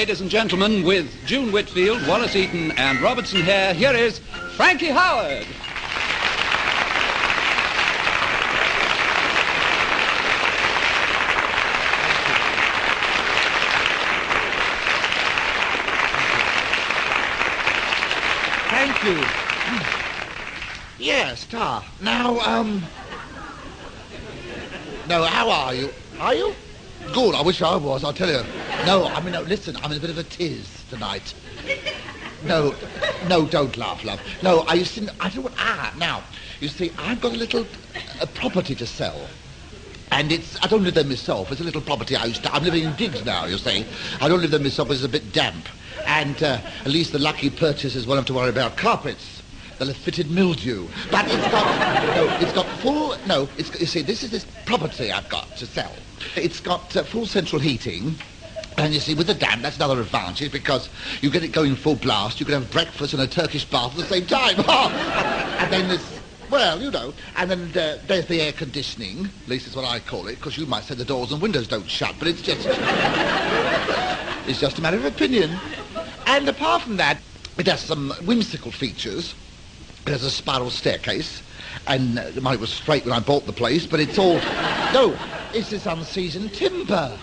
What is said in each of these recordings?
ladies and gentlemen, with June Whitfield, Wallas Eaton, and Robertson Hare, here is Frankie Howerd. Thank you. Yes, Tar. Now, um... No, how are you? Are you? Good, I wish I was, I'll tell you. No, I mean, no, listen, I'm in a bit of a tiz tonight. No, no, don't laugh, love. No, I used to, I don't ah, now, you see, I've got a little property to sell. And it's, I don't live there myself, it's a little property I used to, I'm living in digs now, you see. I don't live there myself, it's a bit damp. And uh, at least the lucky purchasers won't have to worry about carpets. They'll have fitted mildew. But it's got, no, it's got full, no, it's, you see, this is this property I've got to sell. It's got uh, full central heating. And you see, with the dam, that's another advantage because you get it going full blast. You can have breakfast and a Turkish bath at the same time. and then there's, well, you know, and then uh, there's the air conditioning. At least it's what I call it, because you might say the doors and windows don't shut, but it's just, it's just a matter of opinion. And apart from that, it has some whimsical features. It has a spiral staircase, and uh, money was straight when I bought the place, but it's all, no, it's this unseasoned timber.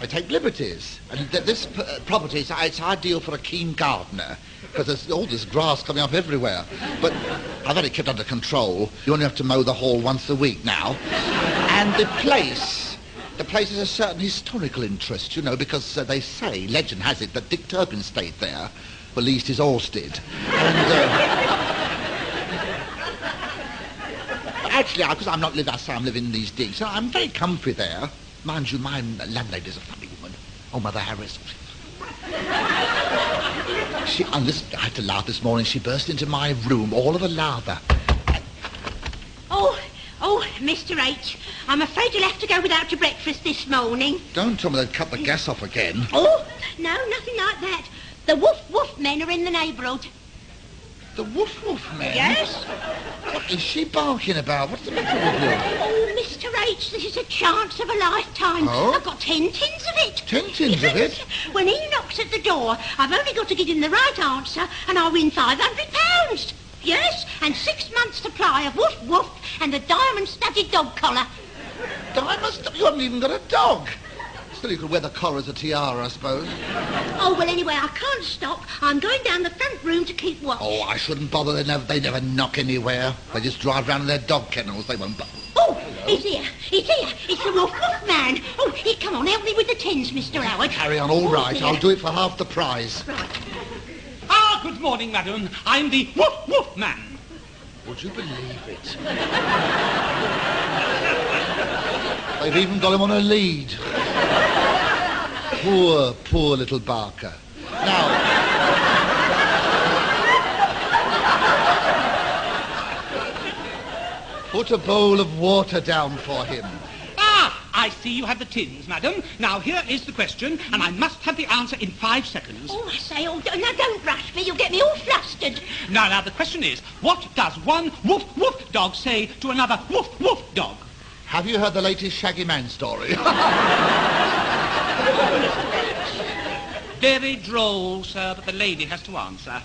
I take liberties. And th- this p- uh, property, is it's ideal for a keen gardener because there's all this grass coming up everywhere. But I've had it kept under control. You only have to mow the hall once a week now. And the place, the place has a certain historical interest, you know, because uh, they say, legend has it, that Dick Turpin stayed there, least his horse did. And, uh, actually, because I'm not living, I say I'm living in these digs, I'm very comfy there. Mind you, my landlady's a funny woman. Oh, Mother Harris. She, this, I had to laugh this morning. She burst into my room, all of a lather. Oh, oh, Mr. H, I'm afraid you'll have to go without your breakfast this morning. Don't tell me they've cut the gas off again. Oh, no, nothing like that. The woof woof men are in the neighbourhood. The woof woof man? Yes? What is she barking about? What's the matter with you? Oh, Mr. H, this is a chance of a lifetime. Oh? I've got ten tins of it. Ten tins of it? When he knocks at the door, I've only got to give him the right answer and I'll win five hundred pounds. Yes, and six months' supply of woof woof and a diamond-studded dog collar. Diamonds? You haven't even got a dog. Still, you could wear the collar as a tiara, I suppose. Oh, well, anyway, I can't stop. I'm going down the front room to keep watch. Oh, I shouldn't bother. They never, they never knock anywhere. They just drive round in their dog kennels. They won't bother. Oh, he's here. He's here. It's the Wolf Wolf Man. Oh, here, come on, help me with the tins, Mr. Howerd. Carry on, all Oh, right. dear. I'll do it for half the price. Right. Ah, good morning, madam. I'm the woof woof man. Would you believe it? They've even got him on a lead. Poor, poor little Barker. Now, put a bowl of water down for him. Ah, I see you have the tins, madam. Now, here is the question, and I must have the answer in five seconds. Oh, I say, oh, don't- now don't rush me. You'll get me all flustered. Now, now, the question is, what does one woof woof dog say to another woof woof dog? Have you heard the latest Shaggy Man story? Very droll, sir, but the lady has to answer.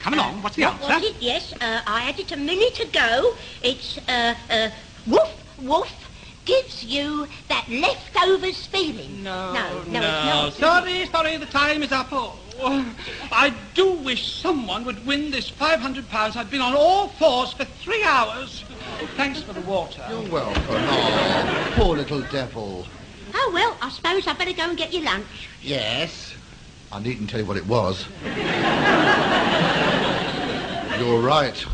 Come along, what's the What was answer? it? Yes, uh, I had it a minute ago. It's, uh, uh, woof, woof gives you that leftovers feeling. No, no, no, no. it's not. Sorry, sorry, the time is up. Oh, I do wish someone would win this £500. I've been on all fours for three hours. Thanks for the water. You're welcome. Oh, poor little devil. Oh, well, I suppose I'd better go and get your lunch. Yes. I needn't tell you what it was. You're right.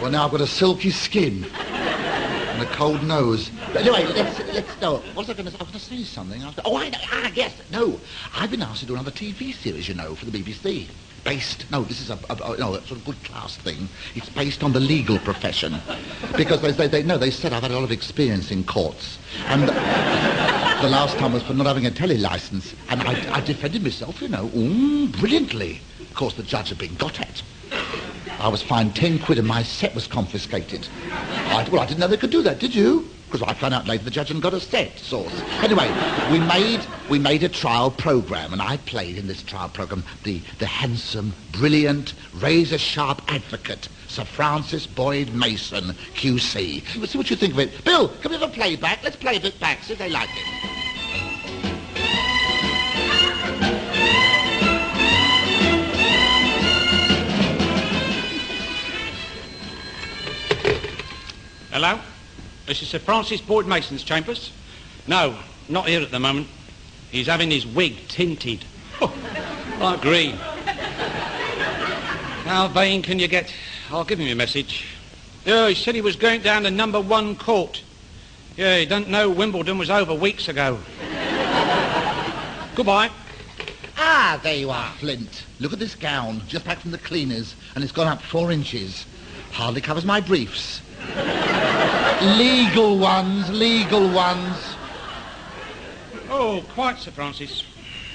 Well, now I've got a silky skin and a cold nose. But anyway, let's let's no. What was I going to? Say? I was going to say something. Oh, I know. Ah, yes. No, I've been asked to do another TV series, you know, for the BBC. Based, no, this is a, a, a no, a sort of good class thing. It's based on the legal profession, because they, they, they no, they said I've had a lot of experience in courts, and the last time was for not having a telly license, and I, I defended myself, you know, brilliantly. Of course, the judge had been got at. I was fined ten quid and my set was confiscated. I, well, I didn't know they could do that, did you? Because I found out later the judge hadn't got a set source. Anyway, we made we made a trial program, and I played in this trial program the the handsome, brilliant, razor-sharp advocate, Sir Francis Boyd Mason, QC. See what you think of it. Bill, can we have a playback? Let's play it back, see if they like it. Hello? This is Sir Francis Boyd Mason's chambers. No, not here at the moment. He's having his wig tinted. like green. How vain can you get? I'll give him your message. Yeah, he said he was going down to number one court. Yeah, he doesn't know Wimbledon was over weeks ago. Goodbye. Ah, there you are, Flint. Look at this gown, just back from the cleaners, and it's gone up four inches. Hardly covers my briefs. legal ones, legal ones. Oh, quite, Sir Francis.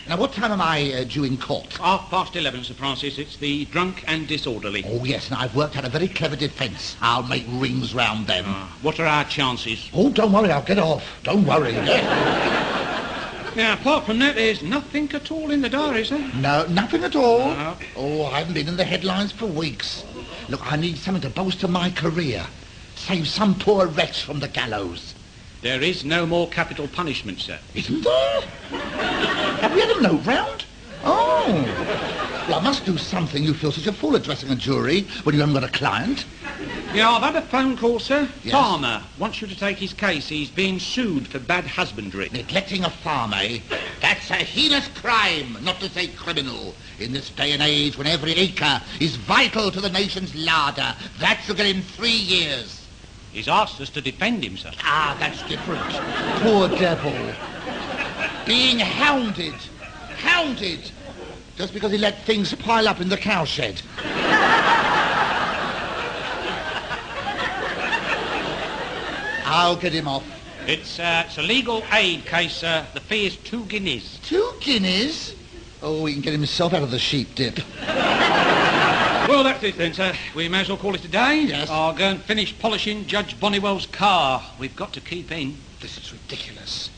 Now, what time am I uh, due in court? Half past eleven, Sir Francis. It's the drunk and disorderly. Oh, yes, and I've worked out a very clever defence. I'll make rings round them. Ah, what are our chances? Oh, don't worry, I'll get off. Don't worry. Now, apart from that, there's nothing at all in the diary, sir. no, nothing at all. No. Oh, I haven't been in the headlines for weeks. Look, I need something to bolster my career. Save some poor wretch from the gallows. There is no more capital punishment, sir. Isn't there? Have we had a note round? Oh. Well, I must do something. You feel such a fool addressing a jury when you haven't got a client. Yeah, I've had a phone call, sir. Yes? Farmer wants you to take his case. He's being sued for bad husbandry. Neglecting a farm, eh? That's a heinous crime, not to say criminal. In this day and age when every acre is vital to the nation's larder, that should get him three years. He's asked us to defend him, sir. Ah, that's different. Poor devil. Being hounded. Hounded. Just because he let things pile up in the cowshed. I'll get him off. It's, uh, it's a legal aid case, sir. The fee is two guineas. Two guineas? Oh, he can get himself out of the sheep dip. Well, that's it then, sir. We may as well call it a day. Yes. I'll go and finish polishing Judge Bonnywell's car. We've got to keep in. This is ridiculous.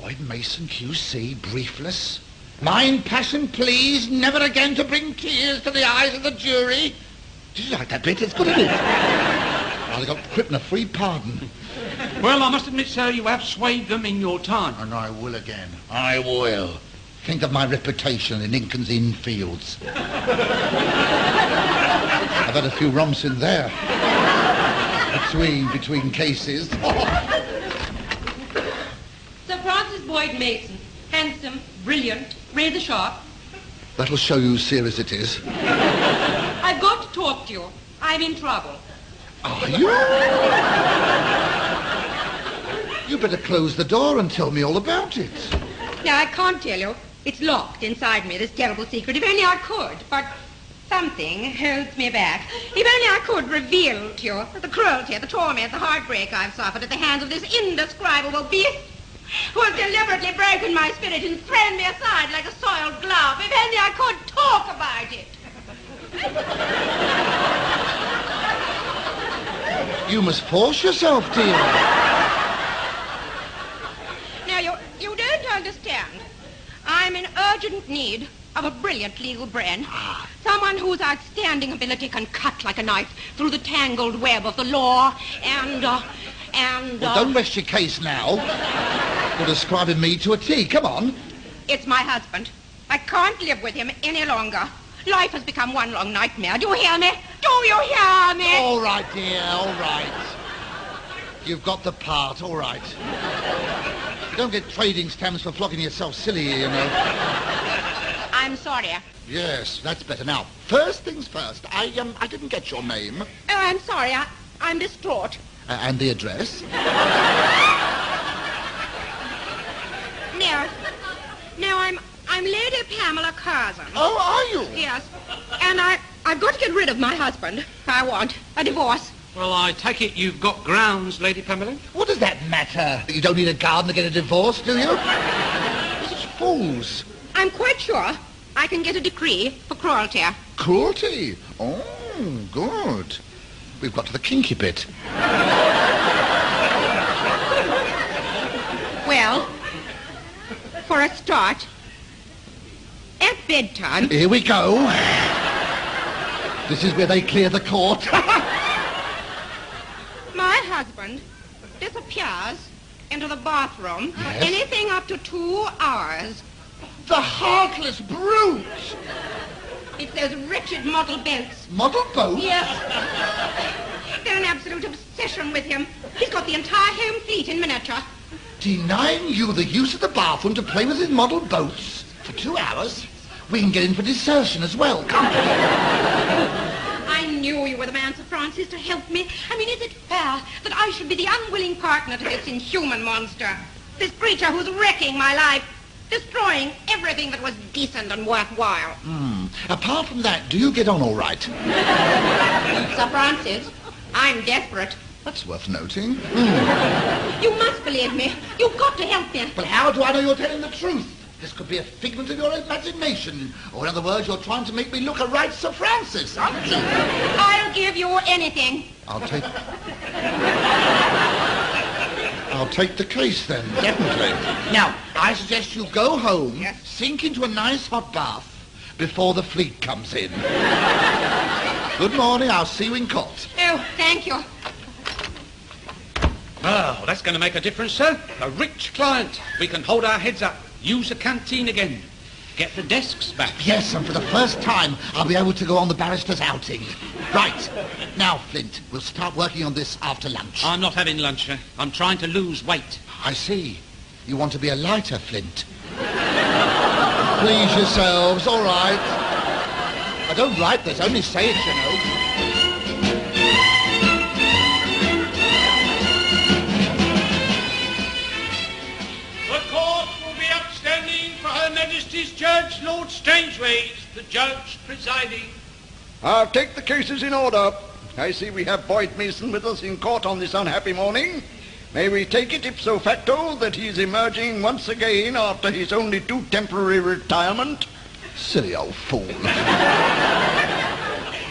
Boyd Mason, QC, briefless. Mind, passion, please, never again to bring tears to the eyes of the jury. Did you like that bit? It's good, isn't it? they got Crippen a free pardon. Well, I must admit, sir, you have swayed them in your time. And I will again. I will. Think of my reputation in Lincoln's Inn Fields. I've had a few romps in there. Between, between cases. Sir Francis Boyd Mason. Handsome, brilliant, rather sharp. That'll show you serious it is. I've got to talk to you. I'm in trouble. Are you? You better close the door and tell me all about it. Now, I can't tell you. It's locked inside me, this terrible secret. If only I could, but something holds me back. If only I could reveal to you the cruelty, the torment, the heartbreak I've suffered at the hands of this indescribable beast who has deliberately broken my spirit and thrown me aside like a soiled glove. If only I could talk about it. You must force yourself, dear. Now, you, you don't understand. I'm in urgent need of a brilliant legal brain. Someone whose outstanding ability can cut like a knife through the tangled web of the law and, uh, and, Well, uh, don't rest your case now. You're describing me to a T. Come on. it's my husband. I can't live with him any longer. Life has become one long nightmare. Do you hear me? Do you hear me? All right, dear, all right. You've got the part, all right. You don't get trading stamps for flogging yourself silly, you know. I'm sorry. Yes, that's better. Now, first things first. I um, I didn't get your name Oh, I'm sorry. I, I'm distraught. and the address. Now, now I'm I'm Lady Pamela Curzon. Oh, are you? Yes, and I I've got to get rid of my husband. I want a divorce. Well, I take it you've got grounds, Lady Pamela? What does that matter? You don't need a garden to get a divorce, do you? You're such fools. I'm quite sure I can get a decree for cruelty. Cruelty. Oh, good. We've got to the kinky bit. Well, for a start, at bedtime, Here we go. This is where they clear the court. my husband disappears into the bathroom for Yes? anything up to two hours. the heartless brute. It's those wretched model boats. Model boats? Yes. They're an absolute obsession with him. He's got the entire home fleet in miniature. Denying you the use of the bathroom to play with his model boats for two hours? We can get in for desertion as well, can't we? I knew you were the man, Sir Francis, to help me. I mean, is it fair that I should be the unwilling partner to this inhuman monster? This creature who's wrecking my life, destroying everything that was decent and worthwhile. Hmm. Apart from that, do you get on all right? Sir Francis, I'm desperate. That's worth noting. Hmm. You must believe me. You've got to help me. But how do I know you're telling the truth? This could be a figment of your imagination. Or in other words, you're trying to make me look a right Sir Francis, aren't you? I'll give you anything. I'll take... I'll take the case then, definitely. Now, I suggest you go home, Yes. sink into a nice hot bath before the fleet comes in. Good morning, I'll see you in court. Oh, thank you. Oh, that's going to make a difference, sir. A rich client. We can hold our heads up, use the canteen again, get the desks back. Yes, and for the first time, I'll be able to go on the barrister's outing. Right. Now, Flint, we'll start working on this after lunch. I'm not having lunch, sir. I'm trying to lose weight. I see. You want to be a lighter, Flint. Please yourselves, all right. I don't write this, only say it, you know. Judge, Lord Strangeways, the judge presiding. I'll take the cases in order. I see we have Boyd Mason with us in court on this unhappy morning. May we take it ipso facto that he is emerging once again after his only too temporary retirement? Silly old fool.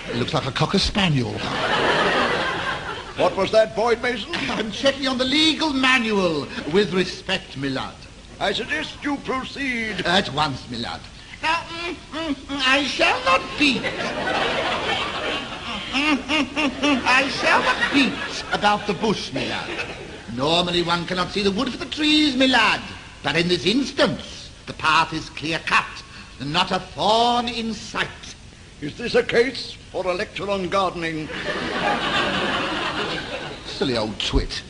It looks like a cocker spaniel. What was that, Boyd Mason? I'm checking on the legal manual. With respect, my lad. I suggest you proceed. At once, my lad. Now, mm, mm, mm, I shall not beat. Mm, I shall not beat about the bush, my lad. Normally one cannot see the wood for the trees, my lad. But in this instance, the path is clear-cut. Not a thorn in sight. Is this a case for a lecture on gardening? Silly old twit.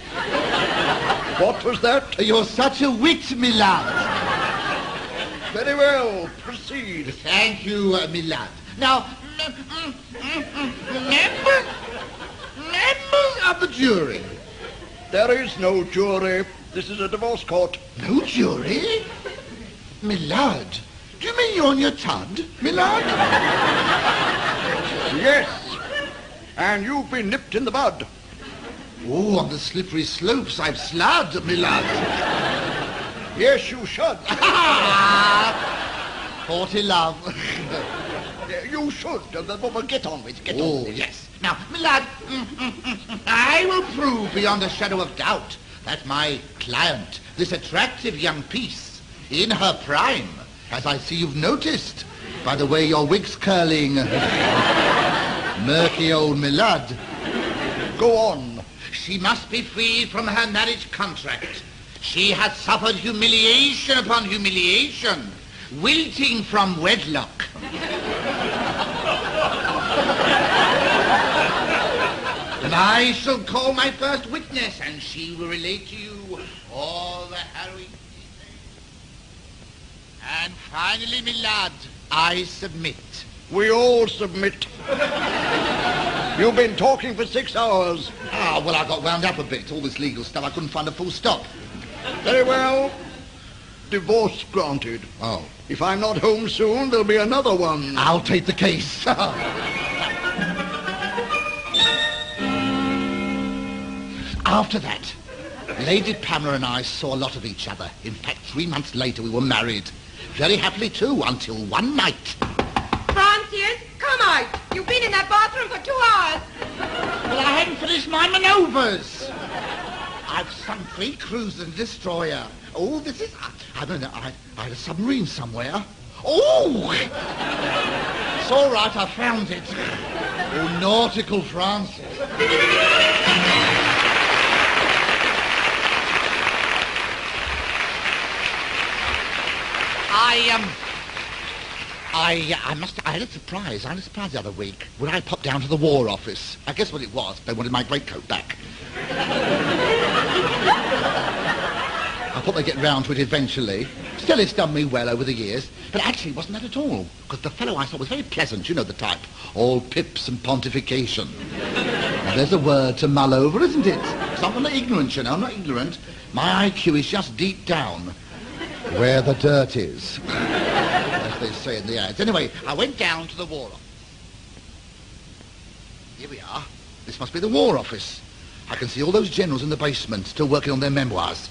What was that? You're such a wit, my lad. Very well, proceed. Thank you, uh, my lad. Now, members, members of the jury. There is no jury. This is a divorce court. No jury? My lad, do you mean you're on your tud, my lad? Yes. And you've been nipped in the bud. Oh, on the slippery slopes I've slud, my lad. Yes, you should. Forty love. You should. Uh, But get on with it. Get on Oh, with it. yes. Now, my lad, mm, I will prove beyond a shadow of doubt that my client, this attractive young piece, in her prime, as I see you've noticed, by the way your wig's curling, murky old my lad, Go on. She must be freed from her marriage contract. She has suffered humiliation upon humiliation, wilting from wedlock. And I shall call my first witness, and she will relate to you all the harrowing details. And finally, my lad, I submit. We all submit. You've been talking for six hours. Ah, well, I got wound up a bit. All this legal stuff, I couldn't find a full stop. Very well. Divorce granted. Oh. If I'm not home soon, there'll be another one. I'll take the case. After that, Lady Pamela and I saw a lot of each other. In fact, three months later, we were married. Very happily, too, until one night. You've been in that bathroom for two hours. Well, I hadn't finished my manoeuvres. I've sunk three cruisers and destroyer. Oh, this is... I, I don't know. I, I had a submarine somewhere. Oh! It's all right, I found it. Oh, nautical Francis. I, um... I, uh, I must, I had a surprise. I had a surprise the other week when I popped down to the War Office. I guess what it was, they wanted my greatcoat back. I thought they'd get round to it eventually. Still, it's done me well over the years. But actually, it wasn't that at all. Because the fellow I thought was very pleasant, you know the type. All pips and pontification. now, there's a word to mull over, isn't it? 'Cause I'm not ignorant, you know. I'm not ignorant. My IQ is just deep down. Where the dirt is. They say in the ads. Anyway, I went down to the War Office. Here we are. This must be the War Office. I can see all those generals in the basement still working on their memoirs.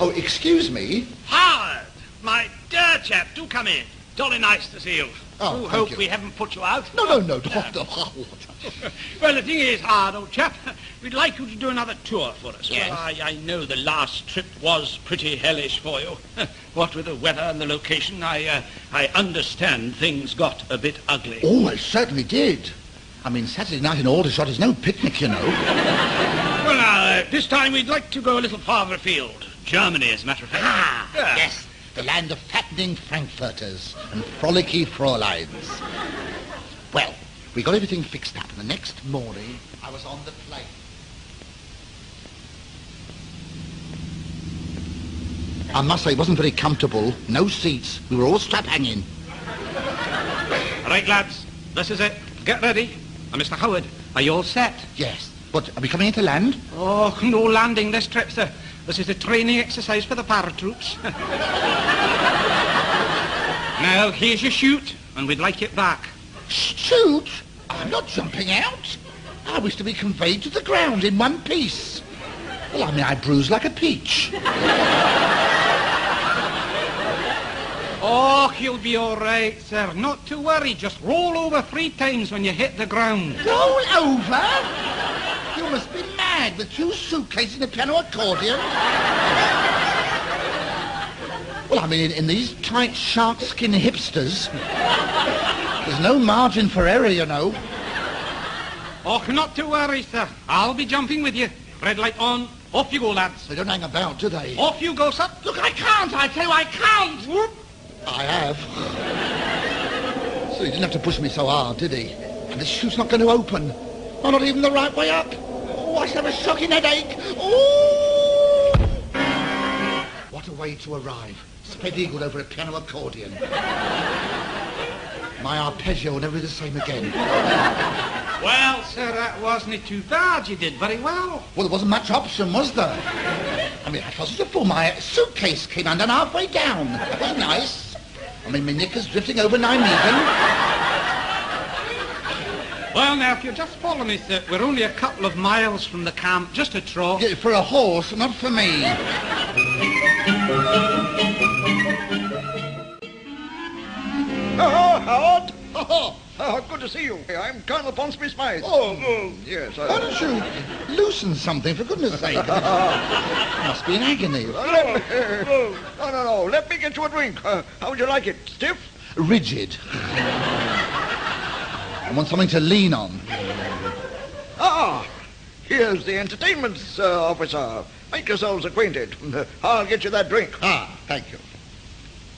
Oh, excuse me. Howerd, my dear chap, do come in. Jolly nice to see you. Oh, do hope you. we haven't put you out. No, no, no, Doctor Howerd. Well, the thing is, Howerd, old chap, we'd like you to do another tour for us. Yes. Well, I, I know the last trip was pretty hellish for you. what with the weather and the location, I, uh, I understand things got a bit ugly. Oh, I certainly did. I mean, Saturday night in Aldershot is no picnic, you know. Well, now, uh, this time we'd like to go a little farther afield. Germany, as a matter of fact. Ah, Yeah. yes, the land of fattening Frankfurters and frolicky Fräuleins. Well, we got everything fixed up, and the next morning I was on the plane. I must say, it wasn't very comfortable. No seats. We were all strap hanging. All right, lads, this is it. Get ready. And Mr. Howerd, are you all set? Yes. What, are we coming into land? Oh, no landing this trip, sir. This is a training exercise for the paratroops. now, here's your chute, and we'd like it back. Shoot! I'm not jumping out. I wish to be conveyed to the ground in one piece. Well, I mean, I bruise like a peach. Oh, you'll be all right, sir. Not to worry. Just roll over three times when you hit the ground. Roll over? You must be mad with two suitcases and a piano accordion. Well, I mean, in, in these tight shark skin hipsters, there's no margin for error, you know. Oh, not to worry, sir. I'll be jumping with you. Red light on. Off you go, lads. They don't hang about, do they? Off you go, sir. Look, I can't. I tell you, I can't. Whoop. I have. So he didn't have to push me so hard, did he? And the chute's not going to open. Oh, not even the right way up. Oh, I have a shocking headache. Oh! What a way to arrive. Spread-eagled over a piano accordion. My arpeggio will never be the same again. Well, sir, that wasn't it too bad. You did very well. Well, there wasn't much option, was there? I mean, I was pull my suitcase came undone halfway down. That was nice. I mean, my knickers drifting over Nijmegen. Well, now, if you just follow me, sir, we're only a couple of miles from the camp, just a trot. Yeah, For a horse, not for me. Oh, Howerd! Oh, oh, good to see you. I'm Colonel Ponsonby Smythe. Oh, oh yes. Why don't you loosen something, for goodness sake? Must be in agony. Let me, no, no, no. Let me get you a drink. Uh, how would you like it? Stiff? Rigid. I want something to lean on. Ah, here's the entertainment uh, officer. Make yourselves acquainted. I'll get you that drink. Ah, thank you.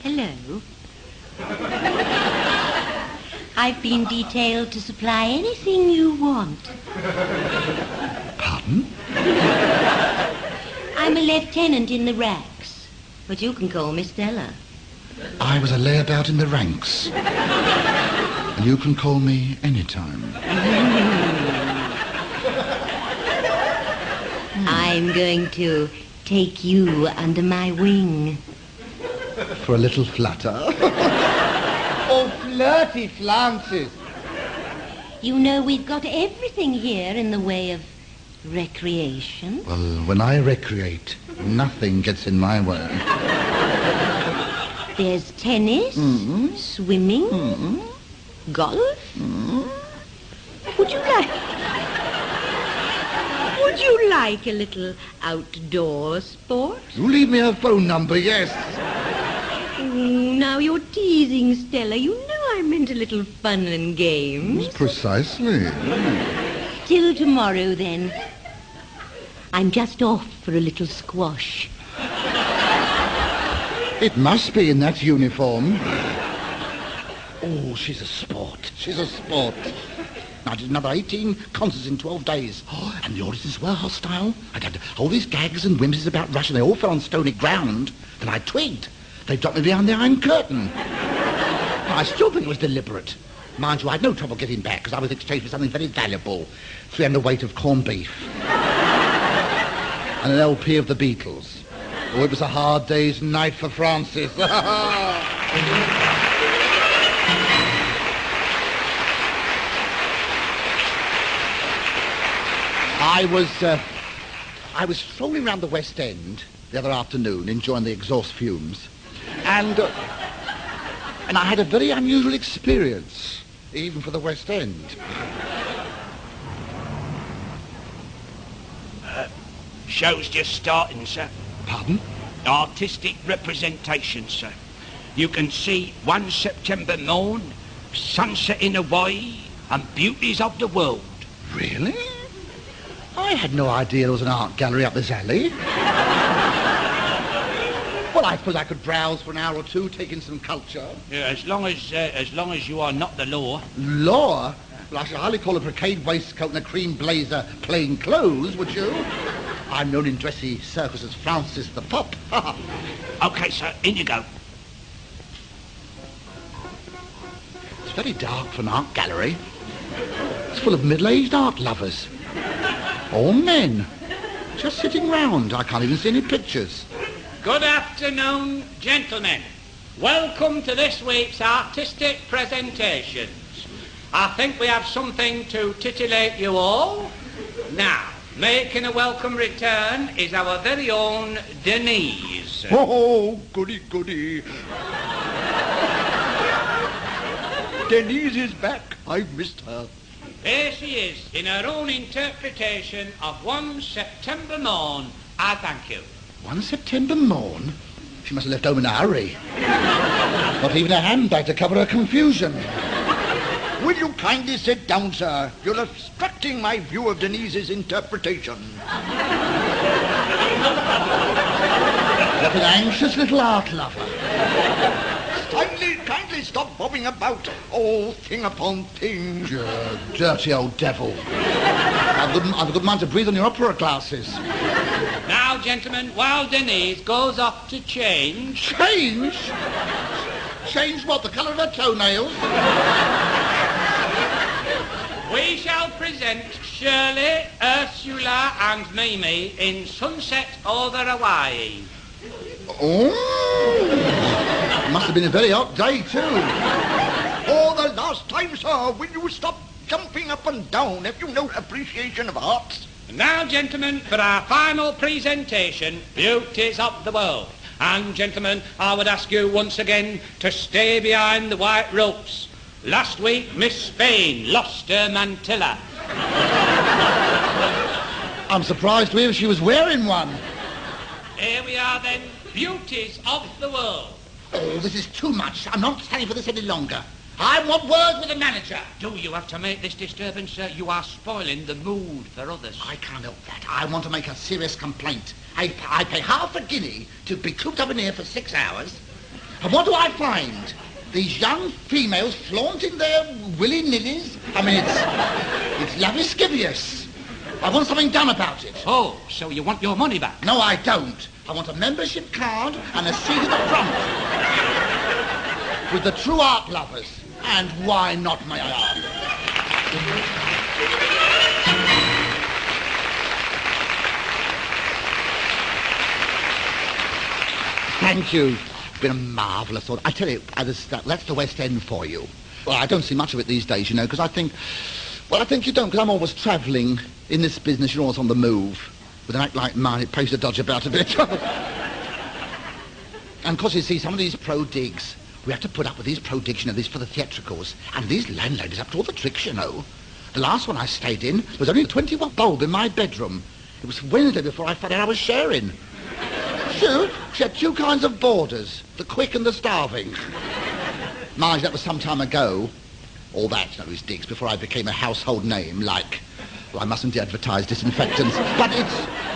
Hello. I've been detailed to supply anything you want. Pardon? I'm a lieutenant in the ranks, but you can call me Stella. I was a layabout in the ranks. And you can call me anytime. I'm going to take you under my wing. For a little flutter. oh, flirty flounces. You know we've got everything here in the way of recreation. Well, when I recreate, nothing gets in my way. There's tennis, mm-hmm. swimming, mm-hmm. Golf. Would you like... Would you like a little outdoor sport? You leave me her phone number, yes. Now you're teasing, Stella. You know I meant a little fun and games. Precisely. Till tomorrow, then. I'm just off for a little squash. It must be in that uniform. Oh, she's a sport. She's a sport. I did another 18 concerts in 12 days. Oh, and the audiences were hostile. I'd had all these gags and whimsies about Russia. They all fell on stony ground. Then I twigged. They dropped me behind the Iron Curtain. I still think it was deliberate. Mind you, I had no trouble getting back because I was exchanged for something very valuable. 300 weight of corned beef. and an LP of the Beatles. Oh, it was a hard day's night for Francis. I was, uh, I was strolling around the West End the other afternoon, enjoying the exhaust fumes, and uh, and I had a very unusual experience, even for the West End. Show's just starting, sir. Pardon? Artistic representation, sir. You can see one September morn, sunset in Hawaii, and beauties of the world. Really? I had no idea there was an art gallery up this alley. well, I suppose I could browse for an hour or two, take in some culture. Yeah, as long as uh, as long as you are not the law. Law? Well, I should hardly call a brocade waistcoat and a cream blazer plain clothes, would you? I'm known in dressy circles as Francis the Pop. Okay, sir, in you go. it's very dark for an art gallery. It's full of middle-aged art lovers. All men. Just sitting round. I can't even see any pictures. Good afternoon, gentlemen. Welcome to this week's artistic presentations. I think we have something to titillate you all. Now, making a welcome return is our very own Denise. Oh, goody, goody. Denise is back. I've missed her. Here she is, in her own interpretation of one September morn. I thank you. One September morn? She must have left home in a hurry. Not even a handbag to cover her confusion. Will you kindly sit down, sir? You're obstructing my view of Denise's interpretation. Like an anxious little art lover. Kindly, kindly stop bobbing about. Oh, thing upon thing. You dirty old devil. I've a good, I've a good mind to breathe on your opera glasses. Now, gentlemen, while Denise goes off to change, Change? Change what? The colour of her toenails? we shall present Shirley, Ursula, and Mimi in Sunset over Hawaii. Oh. Been a very hot day, too. Oh, the last time, sir, will you stop jumping up and down? Have you no appreciation of art? Now, gentlemen, for our final presentation, Beauties of the World. And, gentlemen, I would ask you once again to stay behind the white ropes. Last week, Miss Spain lost her mantilla. I'm surprised to hear she was wearing one. Here we are then, Beauties of the World. Oh, this is too much. I'm not standing for this any longer. I want words with the manager. Do you have to make this disturbance, sir? You are spoiling the mood for others. I can't help that. I want to make a serious complaint. I, I pay half a guinea to be cooped up in here for six hours. And what do I find? These young females flaunting their willy-nillys. I mean, it's, it's lascivious. I want something done about it. Oh, so you want your money back? No, I don't. I want a membership card and a seat at the front. With the true art lovers. And why not, may I ask? Thank you. It's been a marvellous thought. I tell you, that's the West End for you. Well, I don't see much of it these days, you know, because I think, well, I think you don't, because I'm always travelling. In this business, you're always on the move. With an act like mine, it pays to dodge about a bit. and of course, you see, some of these pro digs, we have to put up with these pro digs, you know, these for the theatricals. And these landladies up to all the tricks, you know. The last one I stayed in was only a 20 watt bulb in my bedroom. It was Wednesday before I found out I was sharing. Shoot, she had two kinds of boarders, the quick and the starving. Mind, that was some time ago. All that, you know, is digs before I became a household name, like, well, I mustn't advertise disinfectants, but it's...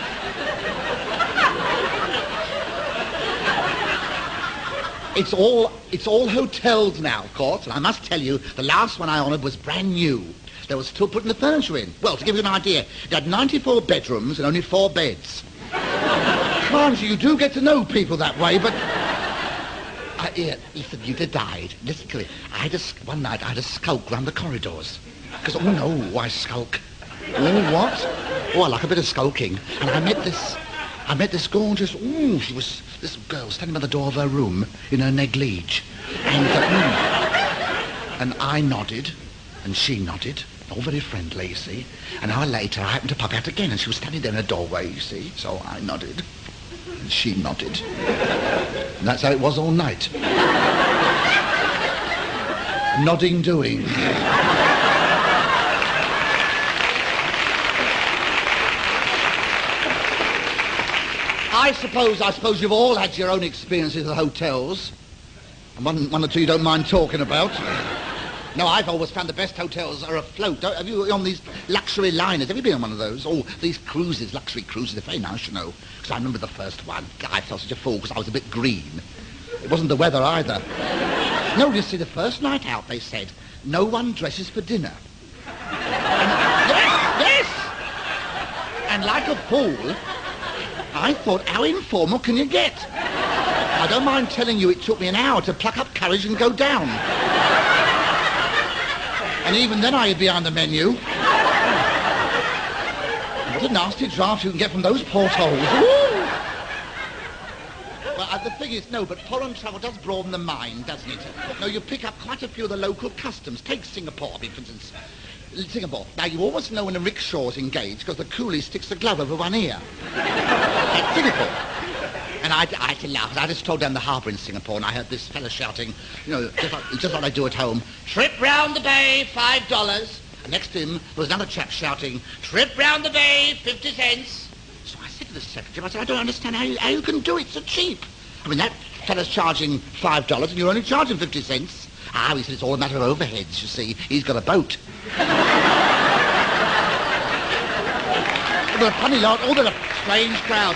It's all, it's all hotels now, of course, and I must tell you, the last one I honoured was brand new. They were still putting the furniture in. Well, to give you an idea, it had 94 bedrooms and only four beds. Mind you, you do get to know people that way, but... Uh, here, listen, you did died. Listen to me. I had a, one night I had a skulk round the corridors. Because, oh no, why skulk? Oh, what? Oh, I like a bit of skulking. And I met this, I met this gorgeous, ooh, she was, this girl standing by the door of her room in her neglige. And, uh, mm, and I nodded, and she nodded, all very friendly, you see. An hour later, I happened to pop out again, and she was standing there in a doorway, you see. So I nodded, and she nodded. And that's how it was all night. Nodding doing. I suppose, I suppose you've all had your own experiences at hotels. And one, one or two you don't mind talking about. No, I've always found the best hotels are afloat. Have you on these luxury liners? Have you been on one of those? Oh, these cruises, luxury cruises, they're very nice, you know. Because I remember the first one. I felt such a fool because I was a bit green. It wasn't the weather either. No, you see, the first night out, they said, no one dresses for dinner. And- yes, yes! And like a fool, I thought, how informal can you get? I don't mind telling you it took me an hour to pluck up courage and go down. And even then I had behind the menu. What a nasty draft you can get from those portholes. Well, uh, the thing is, no, but foreign travel does broaden the mind, doesn't it? No, you pick up quite a few of the local customs. Take Singapore, for instance. Singapore. Now, you always know when a rickshaw's engaged because the coolie sticks the glove over one ear. At Singapore. And I, I had to laugh. I just strolled down the harbour in Singapore and I heard this fella shouting, you know, just like, just like I do at home, trip round the bay, five dollars. And next to him there was another chap shouting, trip round the bay, fifty cents. So I said to the secretary, I said, I don't understand how you, how you can do it so cheap. I mean, that fella's charging five dollars and you're only charging fifty cents. Ah, he said it's all a matter of overheads, you see. He's got a boat. They're a funny lot. Oh, they're a strange crowd.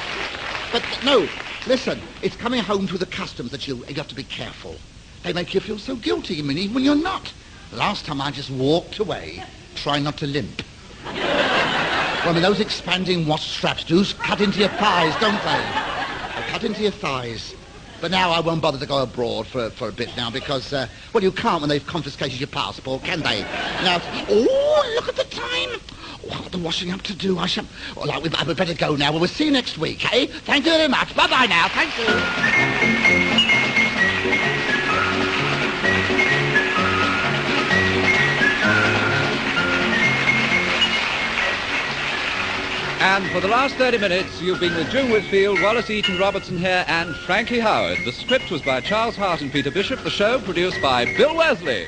But no, listen, it's coming home to the customs that you, you have to be careful. They make you feel so guilty, I mean, even when you're not. Last time I just walked away, trying not to limp. well, I mean, those expanding watch straps do cut into your thighs, don't they? They cut into your thighs. But now I won't bother to go abroad for, for a bit now because, uh, well, you can't when they've confiscated your passport, can they? Now, oh, look at the time. I've the washing up to do. I shall... Well, would better go now. Well, we'll see you next week, eh? Thank you very much. Bye-bye now. Thank you. And for the last 30 minutes, you've been with June Whitfield, Wallas Eaton, Robertson Hare, and Frankie Howerd. The script was by Charles Hart and Peter Bishop. The show produced by Bill Worsley.